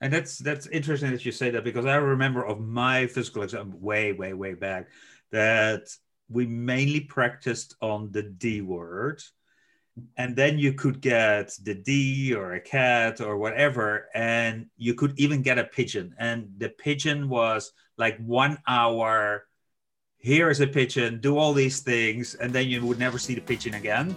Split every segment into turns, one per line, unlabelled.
And that's that's interesting that you say that because I remember of my physical exam way, way, way back that we mainly practiced on the D word. And then you could get the D or a cat or whatever, and you could even get a pigeon. And the pigeon was like one hour. Here is a pigeon, do all these things, and then you would never see the pigeon again.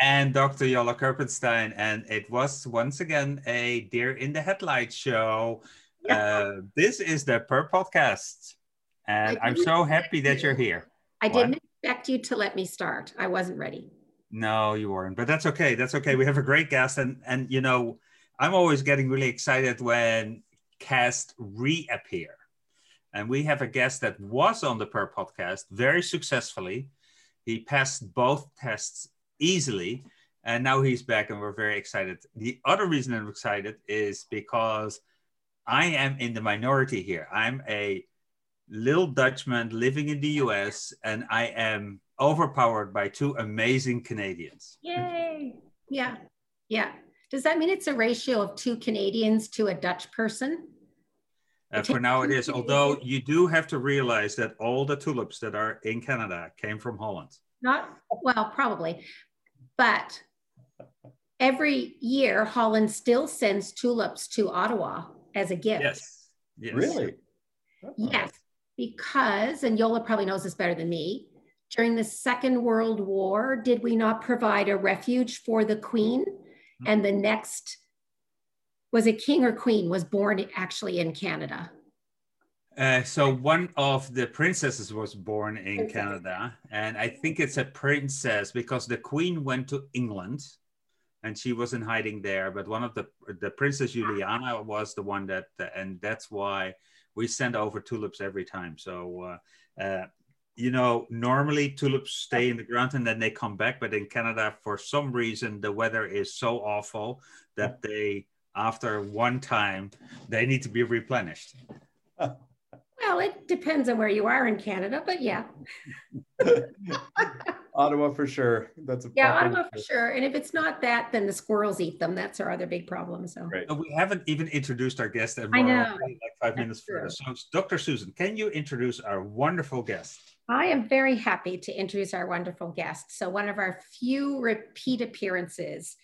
and Dr. Jolle Kirpensteijn. And it was once again a Deer in the Headlights show. Yeah. Uh, this is the Purr Podcast. And I'm so happy that you're here.
I what? didn't expect you to let me start. I wasn't ready.
No, you weren't, but that's okay. That's okay. We have a great guest, and and you know, I'm always getting really excited when cast reappear, and we have a guest that was on the Purr podcast very successfully. He passed both tests easily. And now he's back and we're very excited. The other reason I'm excited is because I am in the minority here. I'm a little Dutchman living in the US and I am overpowered by two amazing Canadians.
Yay. Yeah. Yeah. Does that mean it's a ratio of two Canadians to a Dutch person?
Uh, for now it is, although you do have to realize that all the tulips that are in Canada came from Holland.
Not, well, probably, but every year, Holland still sends tulips to Ottawa as a gift.
Yes. yes.
Really?
Yes, because, and Jolle probably knows this better than me, during the Second World War, did we not provide a refuge for the Queen? Mm-hmm. And the next, was it king or queen, was born actually in Canada?
Uh, so one of the princesses was born in princess. Canada, and I think it's a princess because the queen went to England, and she was in hiding there. But one of the the princess Juliana was the one that, and that's why we send over tulips every time. So, uh, uh, you know, normally tulips stay in the ground and then they come back, but in Canada, for some reason, the weather is so awful that they, after one time, they need to be replenished.
Well, it depends on where you are in Canada, but yeah.
Ottawa for sure. That's a
yeah, Ottawa for sure. And if it's not that, then the squirrels eat them. That's our other big problem. So
right. we haven't even introduced our guest.
I know.
Like five That's minutes further. So, Dr. Susan, can you introduce our wonderful guest?
I am very happy to introduce our wonderful guest. So, one of our few repeat appearances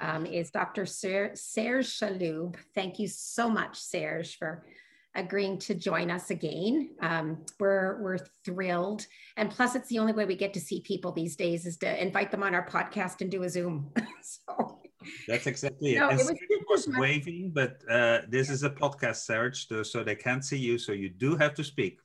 um, is Dr. Serge Chalhoub. Thank you so much, Serge, for agreeing to join us again. Um, we're, we're thrilled. And plus, it's the only way we get to see people these days is to invite them on our podcast and do a Zoom. so
that's exactly no, it. it was, it was waving, but uh, this is a podcast, Serge, so they can't see you. So you do have to speak.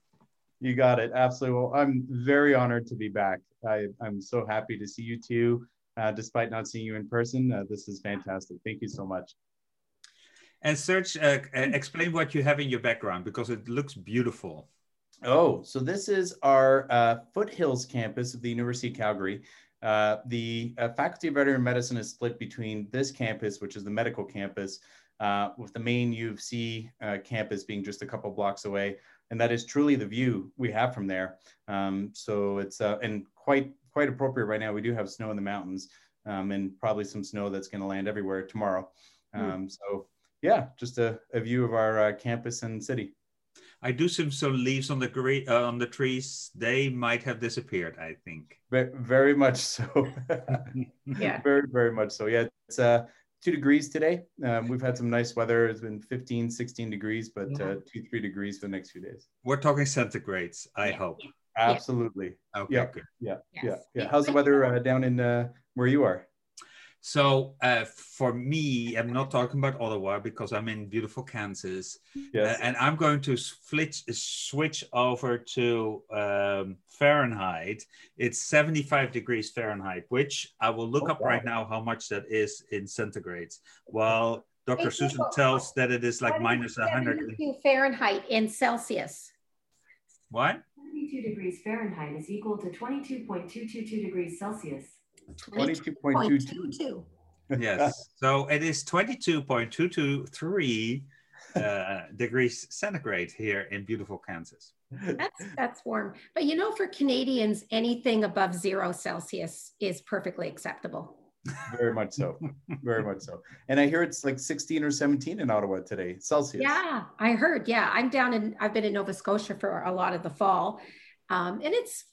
You got it. Absolutely. Well, I'm very honored to be back. I, am so happy to see you too, uh, despite not seeing you in person. Uh, this is fantastic. Thank you so much.
And Serge, uh, uh, explain what you have in your background because it looks beautiful.
Oh, so this is our uh, Foothills campus of the University of Calgary. Uh, the uh, Faculty of Veterinary Medicine is split between this campus, which is the medical campus, uh, with the main U of C campus being just a couple blocks away. And that is truly the view we have from there. Um, so it's and quite quite appropriate right now. We do have snow in the mountains um, and probably some snow that's going to land everywhere tomorrow. Hmm. Um, mm. So yeah, just a, a view of our uh, campus and city.
I do see some leaves on the gre- uh, on the trees. They might have disappeared. I think.
Very, very much so.
yeah.
Very, very much so. Yeah, it's uh, two degrees today. Um, we've had some nice weather. It's been 15, 16 degrees, but uh, two, three degrees for the next few days.
We're talking centigrades. I yeah. hope.
Absolutely.
Okay.
Yeah.
Good.
Yeah. Yes. Yeah. Yeah. How's the weather uh, down in uh, where you are?
So uh, for me, I'm not talking about Ottawa because I'm in beautiful Kansas, yes. uh, and I'm going to switch switch over to um, Fahrenheit. It's 75 degrees Fahrenheit, which I will look oh, up wow. right now how much that is in centigrades. While Dr. Susan tells that it is like minus 100
Fahrenheit in Celsius.
What?
22 degrees Fahrenheit is equal to 22.222 degrees Celsius.
22.22.
Yes. so it is 22.223 uh, degrees centigrade here in beautiful Kansas.
That's that's warm. But you know, for Canadians, anything above zero Celsius is perfectly acceptable.
Very much so. Very much so. And I hear it's like 16 or 17 in Ottawa today, Celsius.
Yeah, I heard. Yeah, I'm down in, I've been in Nova Scotia for a lot of the fall. Um, and it's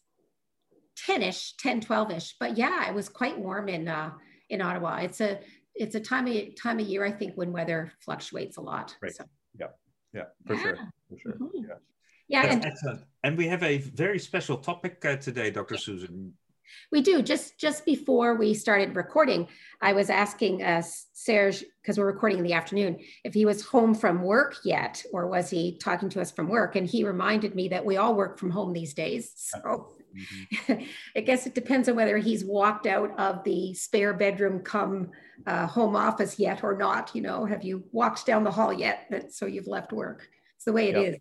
10-ish, 10, 12-ish. But yeah, it was quite warm in uh, in Ottawa. It's a it's a time of time of year, I think, when weather fluctuates a lot.
Right. So. Yeah. Yeah, for yeah. sure. For sure. Mm-hmm.
Yeah. Yeah.
and, excellent. And we have a very special topic uh, today, Dr. Susan.
We do. Just just before we started recording, I was asking uh, Serge because we're recording in the afternoon if he was home from work yet, or was he talking to us from work? And he reminded me that we all work from home these days. So mm-hmm. I guess it depends on whether he's walked out of the spare bedroom come uh, home office yet or not. You know, have you walked down the hall yet? That so you've left work. It's the way it yep. is.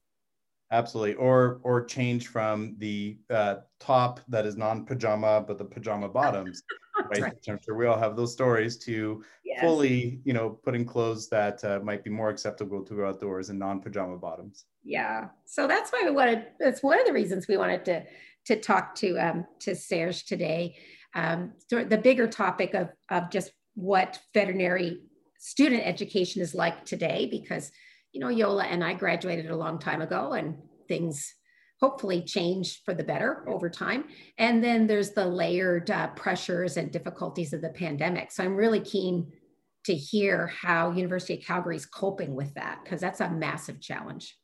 Absolutely, or or change from the uh, top that is non-pajama, but the pajama bottoms. right? right. I'm sure we all have those stories to yes. fully, you know, putting clothes that uh, might be more acceptable to go outdoors and non-pajama bottoms.
Yeah, so that's why we wanted. That's one of the reasons we wanted to to talk to um, to Serge today. Um, the bigger topic of of just what veterinary student education is like today, because you know, Jolle and I graduated a long time ago and things hopefully change for the better over time. And then there's the layered uh, pressures and difficulties of the pandemic. So I'm really keen to hear how University of Calgary is coping with that because that's a massive challenge.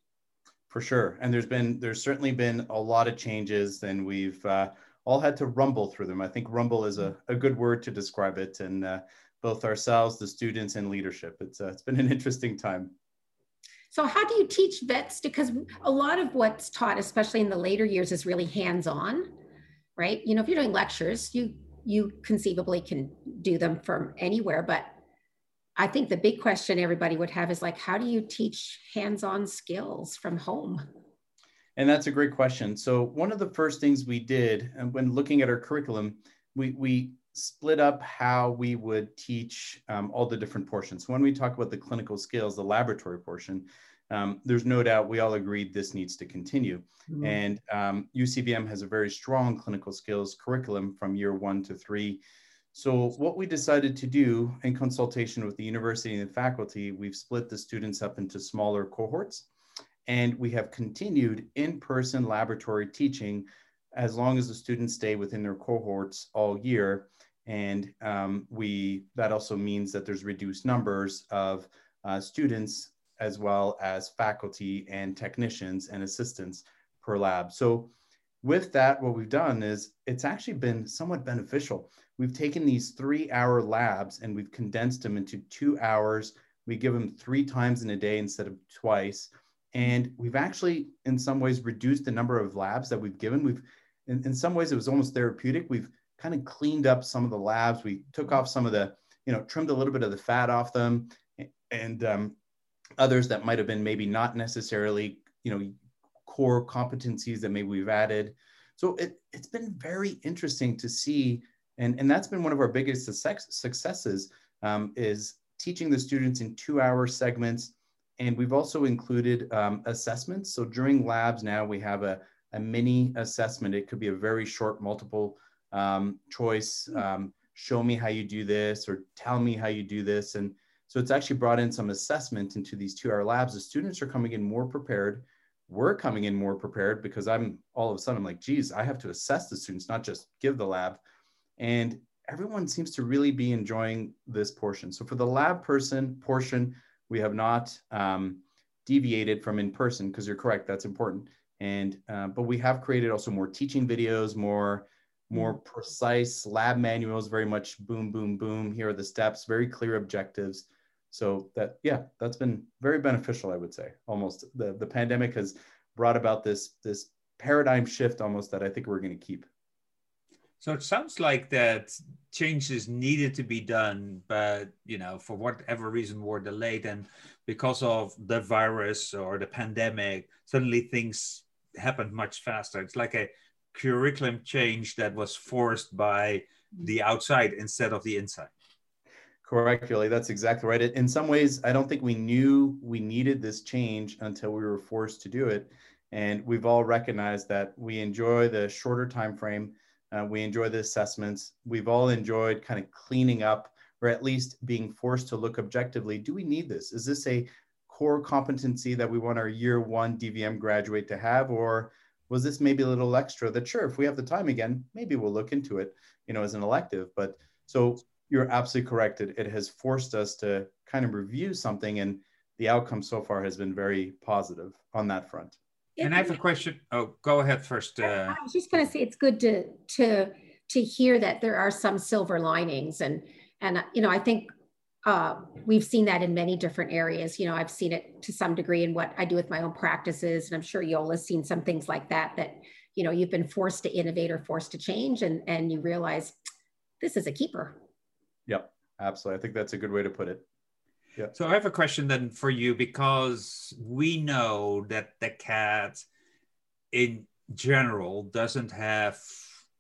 For sure, and there's been there's certainly been a lot of changes, and we've uh, all had to rumble through them. I think rumble is a, a good word to describe it, and uh, both ourselves, the students, and leadership. It's uh, it's been an interesting time.
So how do you teach vets? Because a lot of what's taught, especially in the later years, is really hands-on, right? You know, if you're doing lectures, you you conceivably can do them from anywhere, but I think the big question everybody would have is like, how do you teach hands-on skills from home?
And that's a great question. So one of the first things we did when looking at our curriculum, we we split up how we would teach um, all the different portions. When we talk about the clinical skills, the laboratory portion, um, there's no doubt we all agreed this needs to continue. Mm-hmm. And um, UCVM has a very strong clinical skills curriculum from year one to three. So what we decided to do in consultation with the university and the faculty, we've split the students up into smaller cohorts and we have continued in-person laboratory teaching as long as the students stay within their cohorts all year. And um, we that also means that there's reduced numbers of uh, students as well as faculty and technicians and assistants per lab. So with that, what we've done is it's actually been somewhat beneficial. We've taken these three hour labs and we've condensed them into two hours. We give them three times in a day instead of twice. And we've actually, in some ways, reduced the number of labs that we've given. We've, in, in some ways, it was almost therapeutic. We've kind of cleaned up some of the labs. We took off some of the, you know, trimmed a little bit of the fat off them, and um, others that might have been maybe not necessarily, you know, core competencies that maybe we've added. So it, it's been very interesting to see, and, and that's been one of our biggest successes um, is teaching the students in two-hour segments. And we've also included um, assessments. So during labs now we have a, a mini assessment. It could be a very short multiple um, choice, hmm. um, show me how you do this or tell me how you do this. And so it's actually brought in some assessment into these two hour labs. The students are coming in more prepared. We're coming in more prepared because I'm all of a sudden I'm like, geez, I have to assess the students, not just give the lab. And everyone seems to really be enjoying this portion. So for the lab person portion, we have not um, deviated from in person because you're correct, that's important. And uh, but we have created also more teaching videos, more more precise lab manuals, very much boom, boom, boom. Here are the steps, very clear objectives. So that, yeah, that's been very beneficial, I would say. Almost the, the pandemic has brought about this, this paradigm shift almost that I think we're going to keep.
So it sounds like that changes needed to be done, but you know, for whatever reason were delayed, and because of the virus or the pandemic, suddenly things happened much faster. It's like a curriculum change that was forced by mm-hmm. the outside instead of the inside.
Correctly, that's exactly right. In some ways, I don't think we knew we needed this change until we were forced to do it. And we've all recognized that we enjoy the shorter time frame. Uh, we enjoy the assessments. We've all enjoyed kind of cleaning up, or at least being forced to look objectively. Do we need this? Is this a core competency that we want our year one DVM graduate to have, or was this maybe a little extra? That sure, if we have the time again, maybe we'll look into it, you know, as an elective. But so you're absolutely correct. It, it has forced us to kind of review something, and the outcome so far has been very positive on that front.
And I have a question. Oh, go ahead first. Uh...
I was just going to say it's good to to to hear that there are some silver linings, and and you know I think uh, we've seen that in many different areas. You know, I've seen it to some degree in what I do with my own practices, and I'm sure Jolle's seen some things like that. That you know you've been forced to innovate or forced to change, and and you realize this is a keeper.
Yep, absolutely. I think that's a good way to put it.
Yeah. So I have a question then for you because we know that the cat in general doesn't have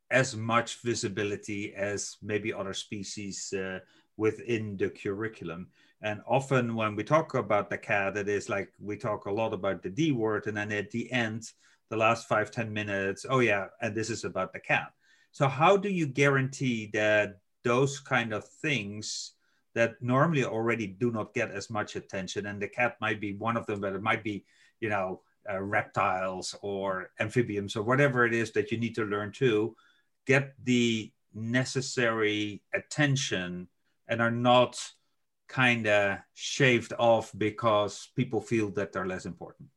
as much visibility as maybe other species uh, within the curriculum. And often when we talk about the cat, it is like we talk a lot about the D word, and then at the end, the last five ten minutes, oh yeah, and this is about the cat. So how do you guarantee that those kind of things that normally already do not get as much attention and the cat might be one of them but it might be you know uh, reptiles or amphibians or whatever it is that you need to learn to get the necessary attention and are not kind of shaved off because people feel that they're less important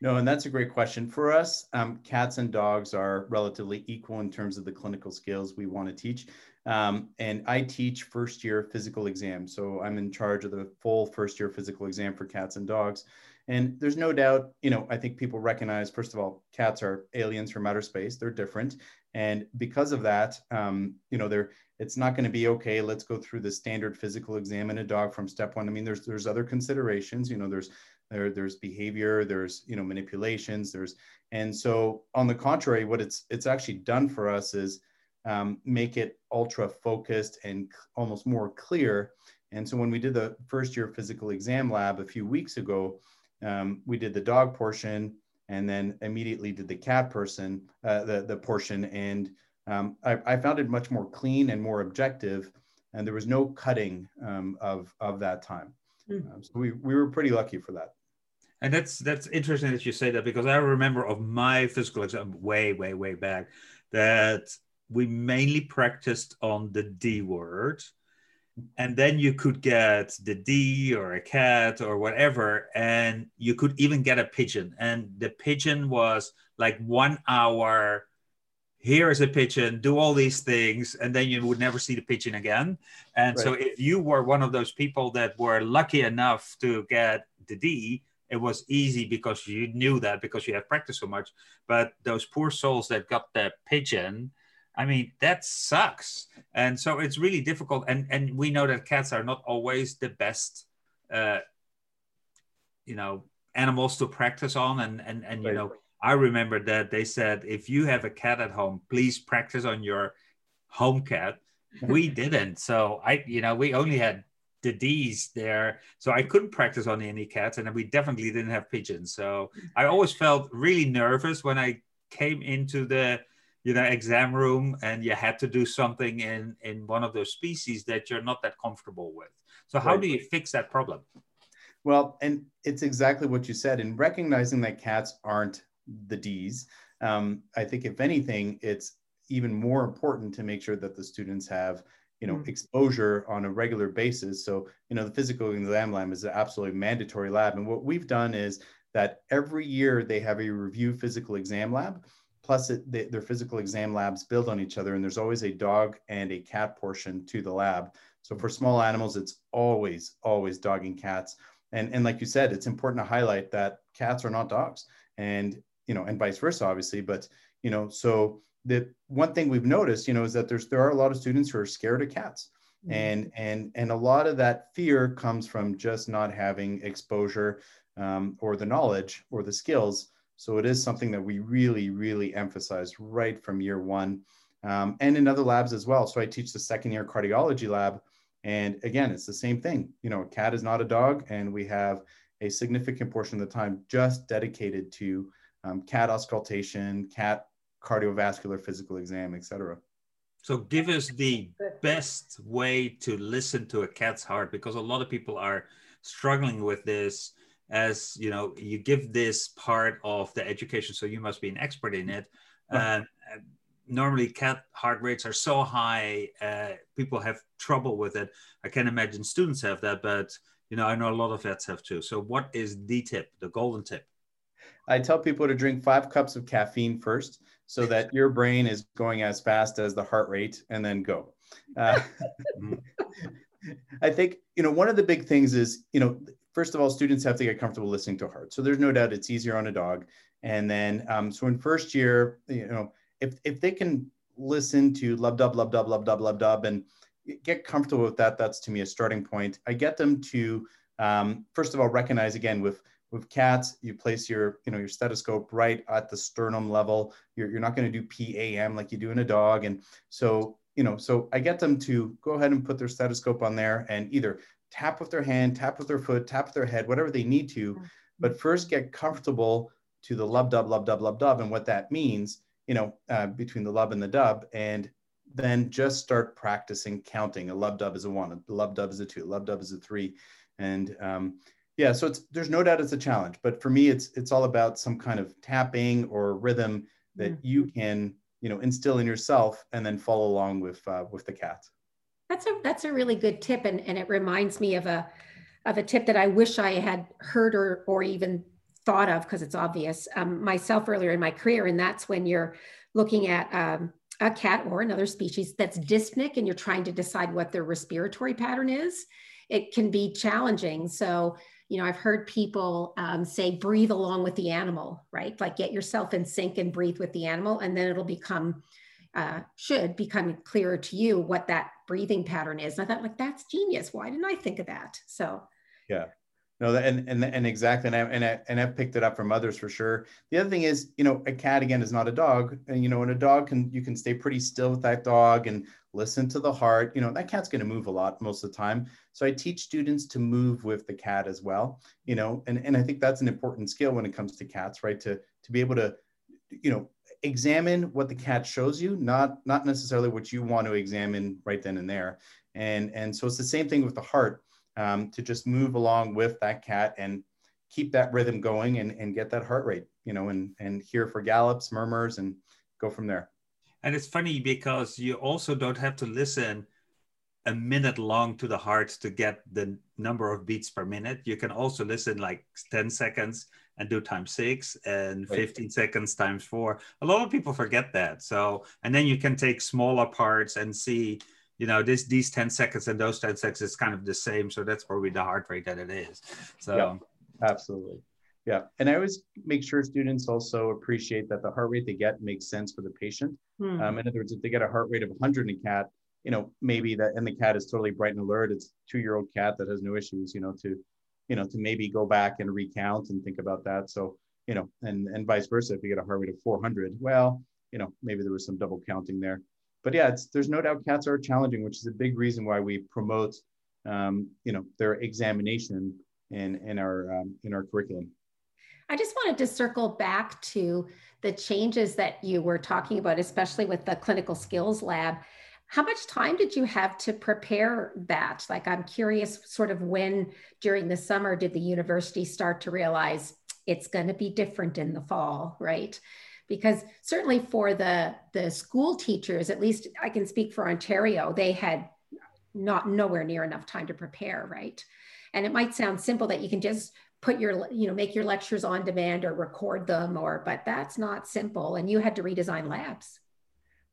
no, and that's a great question. For us, um, cats and dogs are relatively equal in terms of the clinical skills we want to teach. Um, and I teach first year physical exam. So I'm in charge of the full first year physical exam for cats and dogs. And there's no doubt, you know, I think people recognize, first of all, cats are aliens from outer space. They're different. And because of that, um, you know, they're, it's not going to be okay. Let's go through the standard physical exam in a dog from step one. I mean, there's, there's other considerations, you know, there's, there, there's behavior, there's, you know, manipulations, there's, and so on the contrary, what it's, it's actually done for us is, um, make it ultra focused and almost more clear. And so when we did the first year physical exam lab a few weeks ago, um, we did the dog portion and then immediately did the cat person, uh, the, the portion. And um, I, I, found it much more clean and more objective. And there was no cutting um, of, of that time. Mm. so we, we were pretty lucky for that.
And that's that's interesting that you say that because I remember of my physical exam way, way, way back that we mainly practiced on the D word. And then you could get the D or a cat or whatever, and you could even get a pigeon. And the pigeon was like one hour. Here is a pigeon, do all these things, and then you would never see the pigeon again. And right. so, if you were one of those people that were lucky enough to get the D, it was easy because you knew that because you had practiced so much. But those poor souls that got the pigeon, I mean, that sucks. And so it's really difficult. And, and we know that cats are not always the best, uh, you know, animals to practice on. And, and, and you know, I remember that they said, if you have a cat at home, please practice on your home cat. We didn't. So I, you know, we only had the D's there. So I couldn't practice on any cats. And we definitely didn't have pigeons. So I always felt really nervous when I came into the, you know exam room and you had to do something in in one of those species that you're not that comfortable with so how right. do you fix that problem
well and it's exactly what you said in recognizing that cats aren't the d's um, i think if anything it's even more important to make sure that the students have you know mm. exposure on a regular basis so you know the physical exam lab is an absolutely mandatory lab and what we've done is that every year they have a review physical exam lab plus it, they, their physical exam labs build on each other and there's always a dog and a cat portion to the lab. So for small animals it's always always dog and cats. And and like you said it's important to highlight that cats are not dogs and you know and vice versa obviously. But you know so the one thing we've noticed you know is that there's there are a lot of students who are scared of cats. Mm-hmm. and and and a lot of that fear comes from just not having exposure um, or the knowledge or the skills So it is something that we really, really emphasize right from year one um, and in other labs as well. So I teach the second year cardiology lab. And again, it's the same thing. You know, a cat is not a dog, and we have a significant portion of the time just dedicated to um, cat auscultation, cat cardiovascular physical exam, etc.
So give us the best way to listen to a cat's heart because a lot of people are struggling with this as you know you give this part of the education so you must be an expert in it. And uh, normally cat heart rates are so high uh, people have trouble with it. I can imagine students have that but you know i know a lot of vets have too. So what is the tip the golden tip?
I tell people to drink five cups of caffeine first so that your brain is going as fast as the heart rate and then go. Uh, i think you know one of the big things is you know first of all, students have to get comfortable listening to heart. So there's no doubt it's easier on a dog. And then, um, so in first year, you know, if, if they can listen to lub dub, lub dub, lub dub, lub dub, and get comfortable with that, that's to me a starting point. I get them to, um, first of all, recognize again with, with cats, you place your, you know, your stethoscope right at the sternum level. You're, you're not going to do PAM like you do in a dog. And so, you know, so I get them to go ahead and put their stethoscope on there and either tap with their hand, tap with their foot, tap with their head, whatever they need to, mm-hmm. but first get comfortable to the lub dub, lub dub, lub dub, and what that means, you know, uh, between the lub and the dub, and then just start practicing counting. A lub dub is a one, a lub dub is a two, a lub dub is a three, and um, yeah, so it's there's no doubt it's a challenge, but for me, it's it's all about some kind of tapping or rhythm that mm-hmm. you can you know instill in yourself and then follow along with uh, with the cat.
That's a that's a really good tip, and and it reminds me of a of a tip that I wish I had heard or or even thought of because it's obvious um, myself earlier in my career, and that's when you're looking at um, a cat or another species that's dyspneic, and you're trying to decide what their respiratory pattern is. It can be challenging. So you know, I've heard people um, say breathe along with the animal, right? Like get yourself in sync and breathe with the animal, and then it'll become uh, should become clearer to you what that breathing pattern is. And I thought, like, that's genius. Why didn't I think of that? So,
yeah. No, and and and exactly, and I, and I and I've picked it up from others for sure. The other thing is, you know, a cat again is not a dog, and you know, and a dog can you can stay pretty still with that dog and listen to the heart. You know, that cat's going to move a lot most of the time. So I teach students to move with the cat as well. You know, and and I think that's an important skill when it comes to cats, right? To to be able to, you know, examine what the cat shows you, not not necessarily what you want to examine right then and there. And and so it's the same thing with the heart um, to just move along with that cat and keep that rhythm going and, and get that heart rate, you know, and and hear for gallops, murmurs, and go from there.
And it's funny because you also don't have to listen a minute long to the heart to get the number of beats per minute. You can also listen like 10 seconds and do times six and 15 seconds times four. A lot of people forget that. So, and then you can take smaller parts and see, you know, this these 10 seconds and those 10 seconds is kind of the same. So that's probably the heart rate that it is. So
yeah, absolutely. Yeah. And I always make sure students also appreciate that the heart rate they get makes sense for the patient. Hmm. Um, in other words, if they get a heart rate of 100 in a cat, you know, maybe that, and the cat is totally bright and alert. It's two year old cat that has no issues, you know, to you know, to maybe go back and recount and think about that. So, you know, and and vice versa. If you get a heart rate of 400, well, you know, maybe there was some double counting there. But yeah, it's there's no doubt cats are challenging, which is a big reason why we promote, um, you know, their examination in in our um, in our curriculum.
I just wanted to circle back to the changes that you were talking about, especially with the clinical skills lab how much time did you have to prepare that? Like, I'm curious, sort of when during the summer did the university start to realize it's going to be different in the fall, right? Because certainly for the the school teachers, at least I can speak for Ontario, they had not nowhere near enough time to prepare, right? And it might sound simple that you can just put your you know make your lectures on demand or record them or but that's not simple and you had to redesign labs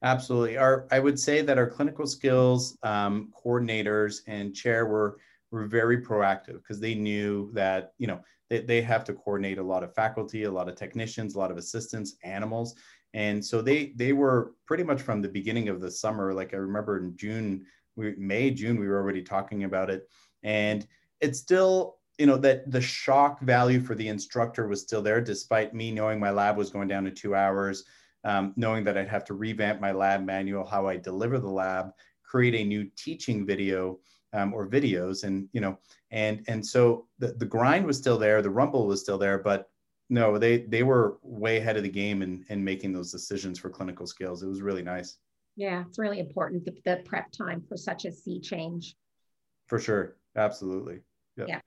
Absolutely. Our, I would say that our clinical skills um, coordinators and chair were were very proactive because they knew that you know they, they have to coordinate a lot of faculty, a lot of technicians, a lot of assistants, animals, and so they they were pretty much from the beginning of the summer. Like I remember in June, we, May, June, we were already talking about it, and it's still you know that the shock value for the instructor was still there despite me knowing my lab was going down to two hours um, knowing that i'd have to revamp my lab manual how i deliver the lab create a new teaching video um, or videos and you know and and so the, the grind was still there the rumble was still there but no they they were way ahead of the game in, in making those decisions for clinical skills. It was really nice.
Yeah it's really important the, the prep time for such a sea change.
For sure. Absolutely.
Yep.
yeah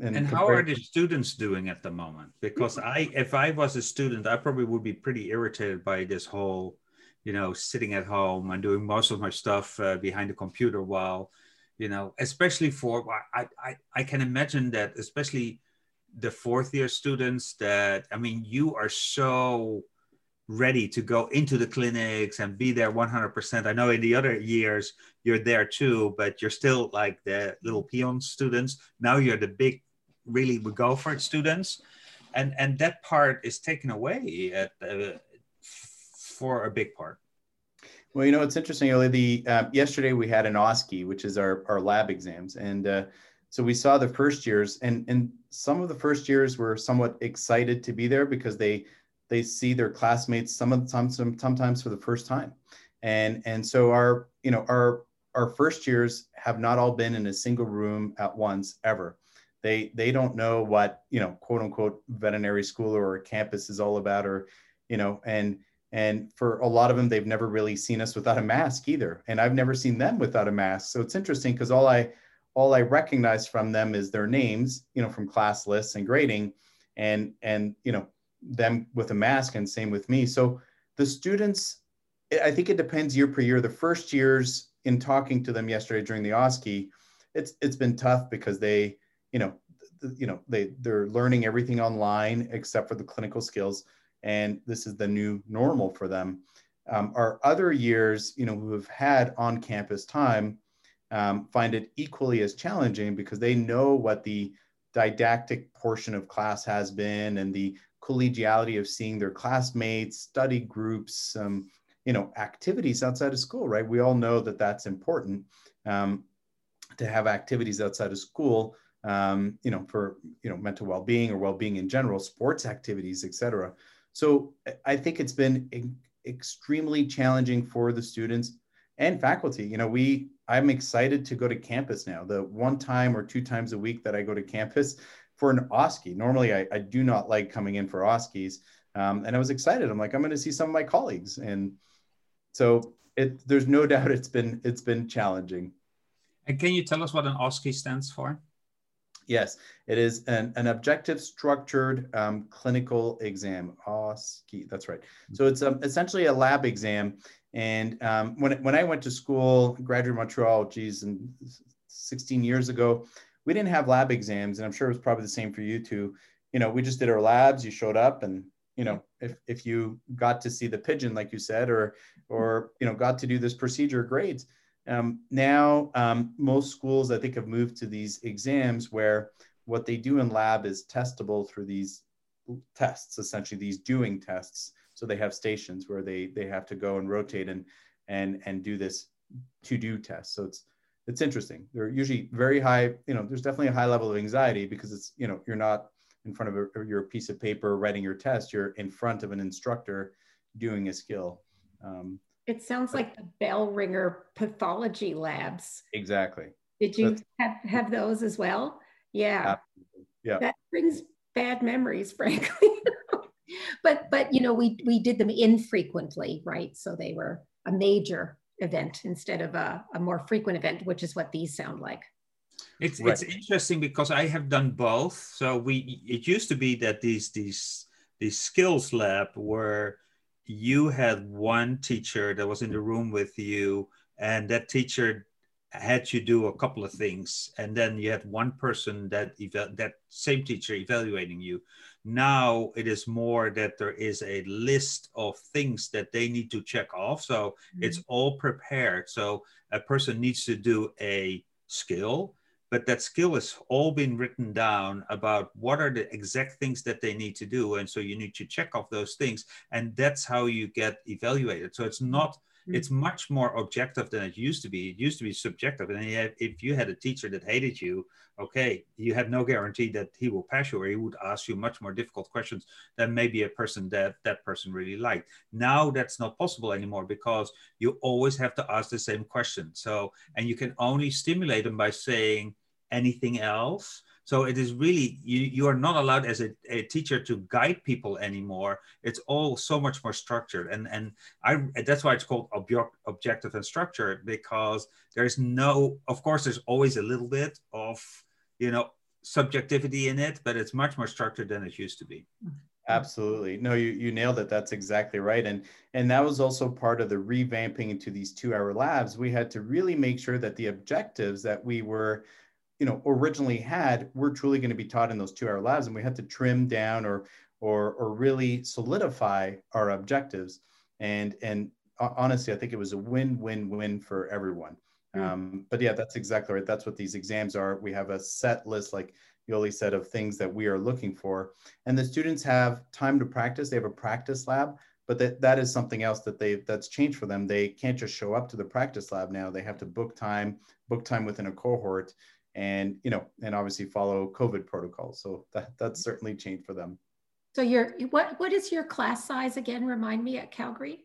and, and how are the students doing at the moment? Because I, if I was a student, I probably would be pretty irritated by this whole, you know, sitting at home and doing most of my stuff uh, behind the computer while, you know, especially for I, I, I can imagine that especially the fourth year students that I mean, you are so ready to go into the clinics and be there 100%. I know in the other years you're there too, but you're still like the little peon students. Now you're the big, really we go for students. And, and that part is taken away at, uh, for a big part.
Well, you know, it's interesting. The uh, yesterday we had an OSCE, which is our, our lab exams, and uh, so we saw the first years, and and some of the first years were somewhat excited to be there because they they see their classmates some of the time some, sometimes for the first time and and so our you know our our first years have not all been in a single room at once ever they they don't know what you know quote unquote veterinary school or campus is all about or you know and and for a lot of them they've never really seen us without a mask either and i've never seen them without a mask so it's interesting because all i all i recognize from them is their names you know from class lists and grading and and you know them with a mask and same with me. So the students, I think it depends year per year. The first years in talking to them yesterday during the OSCE, it's it's been tough because they, you know, you know, they they're learning everything online except for the clinical skills, and this is the new normal for them. Um, our other years, you know, who have had on-campus time, um, find it equally as challenging because they know what the didactic portion of class has been and the collegiality of seeing their classmates, study groups, um, you know, activities outside of school, right? We all know that that's important um, to have activities outside of school, um, you know, for, you know, mental well-being or well-being in general, sports activities, etc. So I think it's been extremely challenging for the students and faculty. You know, we, I'm excited to go to campus now. The one time or two times a week that I go to campus, for an OSCE. Normally, I, I do not like coming in for OSCEs. Um, and I was excited. I'm like, I'm going to see some of my colleagues. And so it, there's no doubt it's been, it's been challenging.
And can you tell us what an OSCE stands for?
Yes, it is an, an objective structured um, clinical exam. OSCE, that's right. So it's um, essentially a lab exam. And um, when, when I went to school, graduate Montreal, geez, and 16 years ago, we didn't have lab exams, and I'm sure it was probably the same for you too. You know, we just did our labs. You showed up, and you know, if if you got to see the pigeon, like you said, or or you know, got to do this procedure, great. Um, now, um, most schools I think have moved to these exams where what they do in lab is testable through these tests, essentially these doing tests. So they have stations where they they have to go and rotate and and and do this to do test. So it's it's interesting. They're usually very high, you know, there's definitely a high level of anxiety because it's, you know, you're not in front of a, your piece of paper writing your test, you're in front of an instructor doing a skill. Um,
it sounds like the bell ringer pathology labs.
Exactly.
Did you have, have those as well? Yeah.
Absolutely. Yeah.
That brings bad memories, frankly. but but you know, we we did them infrequently, right? So they were a major event instead of a, a more frequent event, which is what these sound like.
It's right. it's interesting because I have done both. So we it used to be that these these these skills lab where you had one teacher that was in the room with you, and that teacher had you do a couple of things, and then you had one person that that same teacher evaluating you. Now it is more that there is a list of things that they need to check off. So mm-hmm. it's all prepared. So a person needs to do a skill, but that skill is all been written down about what are the exact things that they need to do. And so you need to check off those things. And that's how you get evaluated. So it's not Mm-hmm. It's much more objective than it used to be. It used to be subjective. And if you had a teacher that hated you, okay, you had no guarantee that he will pass you or he would ask you much more difficult questions than maybe a person that that person really liked. Now that's not possible anymore because you always have to ask the same question. So, and you can only stimulate them by saying anything else so it is really, you, you are not allowed as a, a teacher to guide people anymore. It's all so much more structured. And, and I, that's why it's called object, objective and structured because there's no, of course, there's always a little bit of, you know, subjectivity in it, but it's much more structured than it used to be.
Absolutely. No, you, you nailed it. That's exactly right. And and that was also part of the revamping into these two hour labs. We had to really make sure that the objectives that we were you know originally had were truly going to be taught in those two hour labs and we had to trim down or or or really solidify our objectives. And and honestly i think it was a win win win for everyone. Mm. um, but yeah that's exactly right. That's what these exams are. We have a set list like Yoli said of things that we are looking for. And the students have time to practice. They have a practice lab but that, that is something else that they that's changed for them. They can't just show up to the practice lab now. They have to book time book time within a cohort and you know and obviously follow covid protocols. So that that's certainly changed for them.
So your what what is your class size again? Remind me at calgary.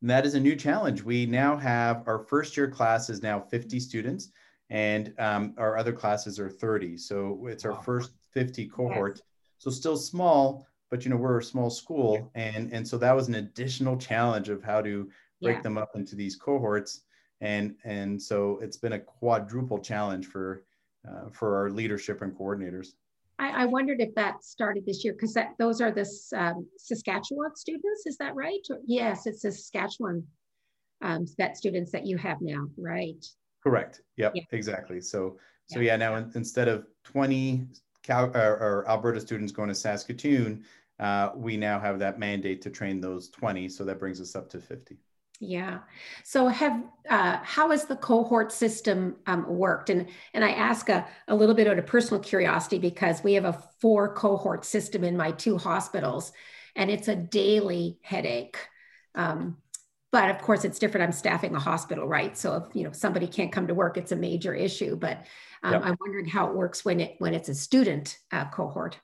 And that is a new challenge. We now have our first year class is now 50 students and um, our other classes are 30 so it's our wow. first 50 cohort. Yes. so still small but you know we're a small school and and so that was an additional challenge of how to break yeah. them up into these cohorts and and so it's been a quadruple challenge for uh, for our leadership and coordinators.
I, I wondered if that started this year because that those are the um, Saskatchewan students. Is that right? Or, yes, it's Saskatchewan um, vet students that you have now, right?
Correct. Yep. Yeah. Exactly. So so yeah. yeah now in, instead of twenty Cal, or, or Alberta students going to Saskatoon, uh, we now have that mandate to train those 20. So that brings us up to 50.
Yeah. So have uh, how has the cohort system um, worked? And and I ask a, a little bit out of personal curiosity because we have a four cohort system in my two hospitals, and it's a daily headache. Um, but of course, it's different. I'm staffing a hospital, right? So if you know somebody can't come to work, it's a major issue. But um, yep. I'm wondering how it works when it when it's a student uh, cohort.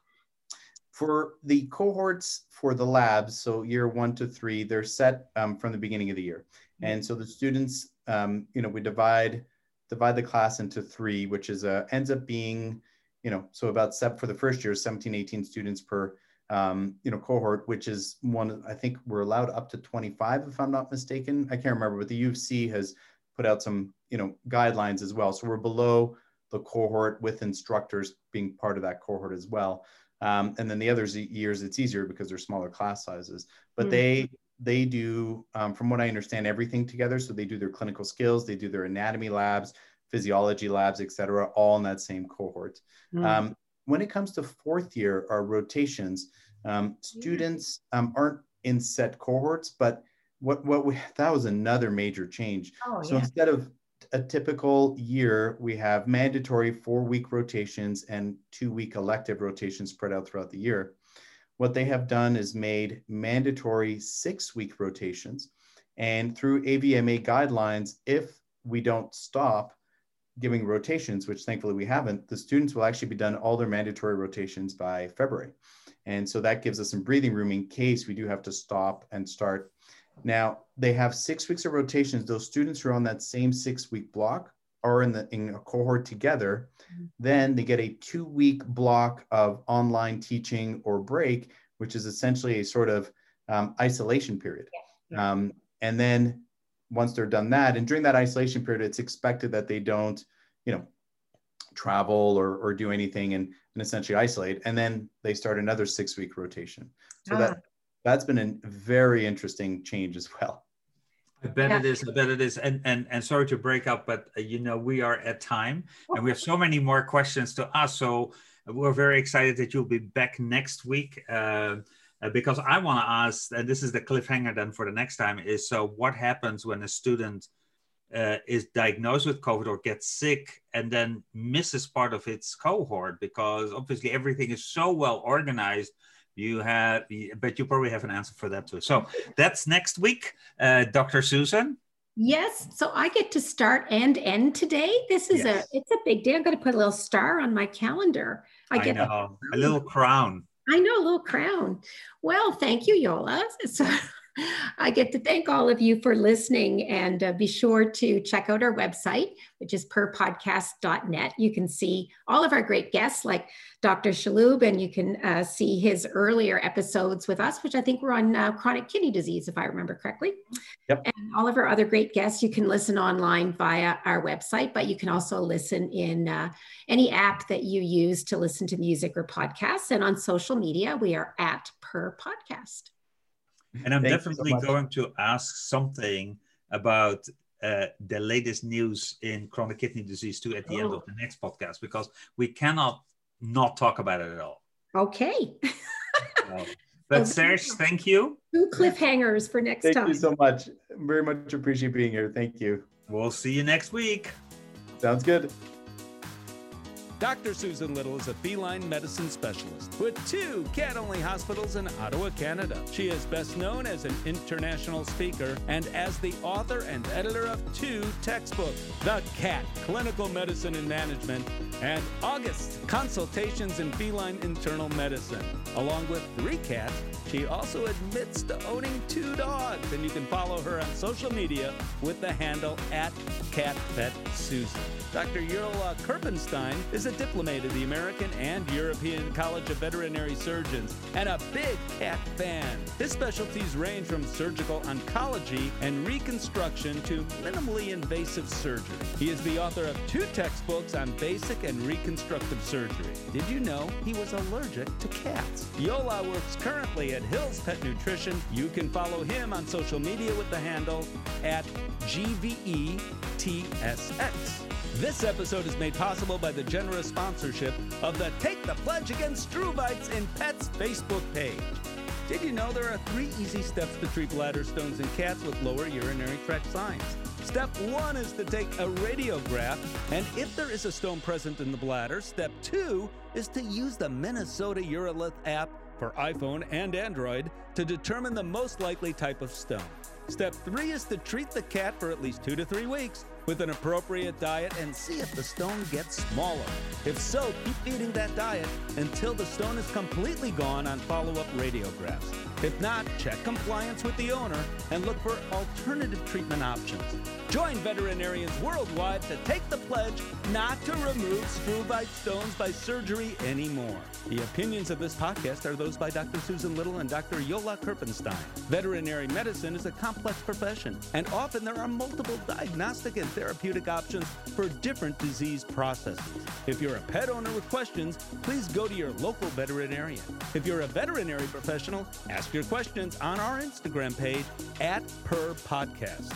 For the cohorts for the labs, so year one to three, they're set um, from the beginning of the year. Mm-hmm. And so the students, um, you know, we divide divide the class into three, which is a, ends up being, you know, so about seven for the first year, 17, 18 students per, um, you know, cohort, which is one, I think we're allowed up to 25, if I'm not mistaken. I can't remember, but the U of C has put out some, you know, guidelines as well. So we're below the cohort with instructors being part of that cohort as well. Um, and then the other years it's easier because they're smaller class sizes. But mm-hmm. they they do, um, from what I understand, everything together. So they do their clinical skills, they do their anatomy labs, physiology labs, et cetera, all in that same cohort. Mm-hmm. Um, when it comes to fourth year or rotations, um, students um, aren't in set cohorts, but what what we that was another major change. Oh, so yeah. instead of a typical year, we have mandatory four week rotations and two week elective rotations spread out throughout the year. What they have done is made mandatory six week rotations. And through AVMA guidelines, if we don't stop giving rotations, which thankfully we haven't, the students will actually be done all their mandatory rotations by February. And so that gives us some breathing room in case we do have to stop and start now they have six weeks of rotations. Those students who are on that same six week block are in the in a cohort together. Mm-hmm. Then they get a two week block of online teaching or break, which is essentially a sort of um, isolation period. Yeah. Um, and then once they're done that, and during that isolation period, it's expected that they don't, you know, travel or, or do anything and, and essentially isolate. And then they start another six week rotation. So ah. that that's been a very interesting change as well.
I bet yeah. it is. I bet it is. And and and sorry to break up, but uh, you know we are at time, and we have so many more questions to ask. So we're very excited that you'll be back next week. Uh, uh, because I want to ask, and this is the cliffhanger then for the next time, is so what happens when a student uh, is diagnosed with COVID or gets sick and then misses part of its cohort because obviously everything is so well organized You have, but you probably have an answer for that too. So that's next week, uh, Dr. Susan.
Yes, so I get to start and end today. This is yes. a it's a big day. I'm going to put a little star on my calendar.
I, I get a little crown.
I know, a little crown. Well, thank you, Jolle. So I get to thank all of you for listening and uh, be sure to check out our website, which is purrpodcast.net. You can see all of our great guests like Dr. Chalhoub, and you can uh, see his earlier episodes with us, which I think were on uh, chronic kidney disease, if I remember correctly.
Yep.
And all of our other great guests, you can listen online via our website, but you can also listen in uh, any app that you use to listen to music or podcasts. And on social media, we are at Purr Podcast.
And I'm definitely so going to ask something about uh, the latest news in chronic kidney disease too at the oh. end of the next podcast because we cannot not talk about it at all.
Okay.
so, but okay. Serge, thank you.
Two cliffhangers for next
thank
time.
Thank you so much. Very much appreciate being here. Thank you.
We'll see you next week.
Sounds good.
Dr. Susan Little is a feline medicine specialist with two cat only hospitals in Ottawa, Canada. She is best known as an international speaker and as the author and editor of two textbooks The Cat Clinical Medicine and Management and August Consultations in Feline Internal Medicine. Along with three cats, she also admits to owning two dogs, and you can follow her on social media with the handle at CatVetSusan. Dr. Jolle Kirpensteijn is a diplomat of the American and European College of Veterinary Surgeons and a big cat fan. His specialties range from surgical oncology and reconstruction to minimally invasive surgery. He is the author of two textbooks on basic and reconstructive surgery. Did you know he was allergic to cats? Jolle works currently at Hills Pet Nutrition. You can follow him on social media with the handle at GVETSX. This episode is made possible by the generous sponsorship of the Take the Pledge Against Struvites in Pets Facebook page. Did you know there are three easy steps to treat bladder stones in cats with lower urinary tract signs? Step one is to take a radiograph, and if there is a stone present in the bladder, step two is to use the Minnesota Urolith app for iPhone and Android to determine the most likely type of stone. Step three is to treat the cat for at least two to three weeks with an appropriate diet and see if the stone gets smaller. If so, keep eating that diet until the stone is completely gone on follow up radiographs. If not, check compliance with the owner and look for alternative treatment options. Join veterinarians worldwide to take the pledge not to remove struvite stones by surgery anymore. The opinions of this podcast are those by Dr. Susan Little and Dr. Jolle Kirpensteijn. Veterinary medicine is a complex profession, and often there are multiple diagnostic and therapeutic options for different disease processes. If you're a pet owner with questions, please go to your local veterinarian. If you're a veterinary professional, ask your questions on our Instagram page at Purr Podcast.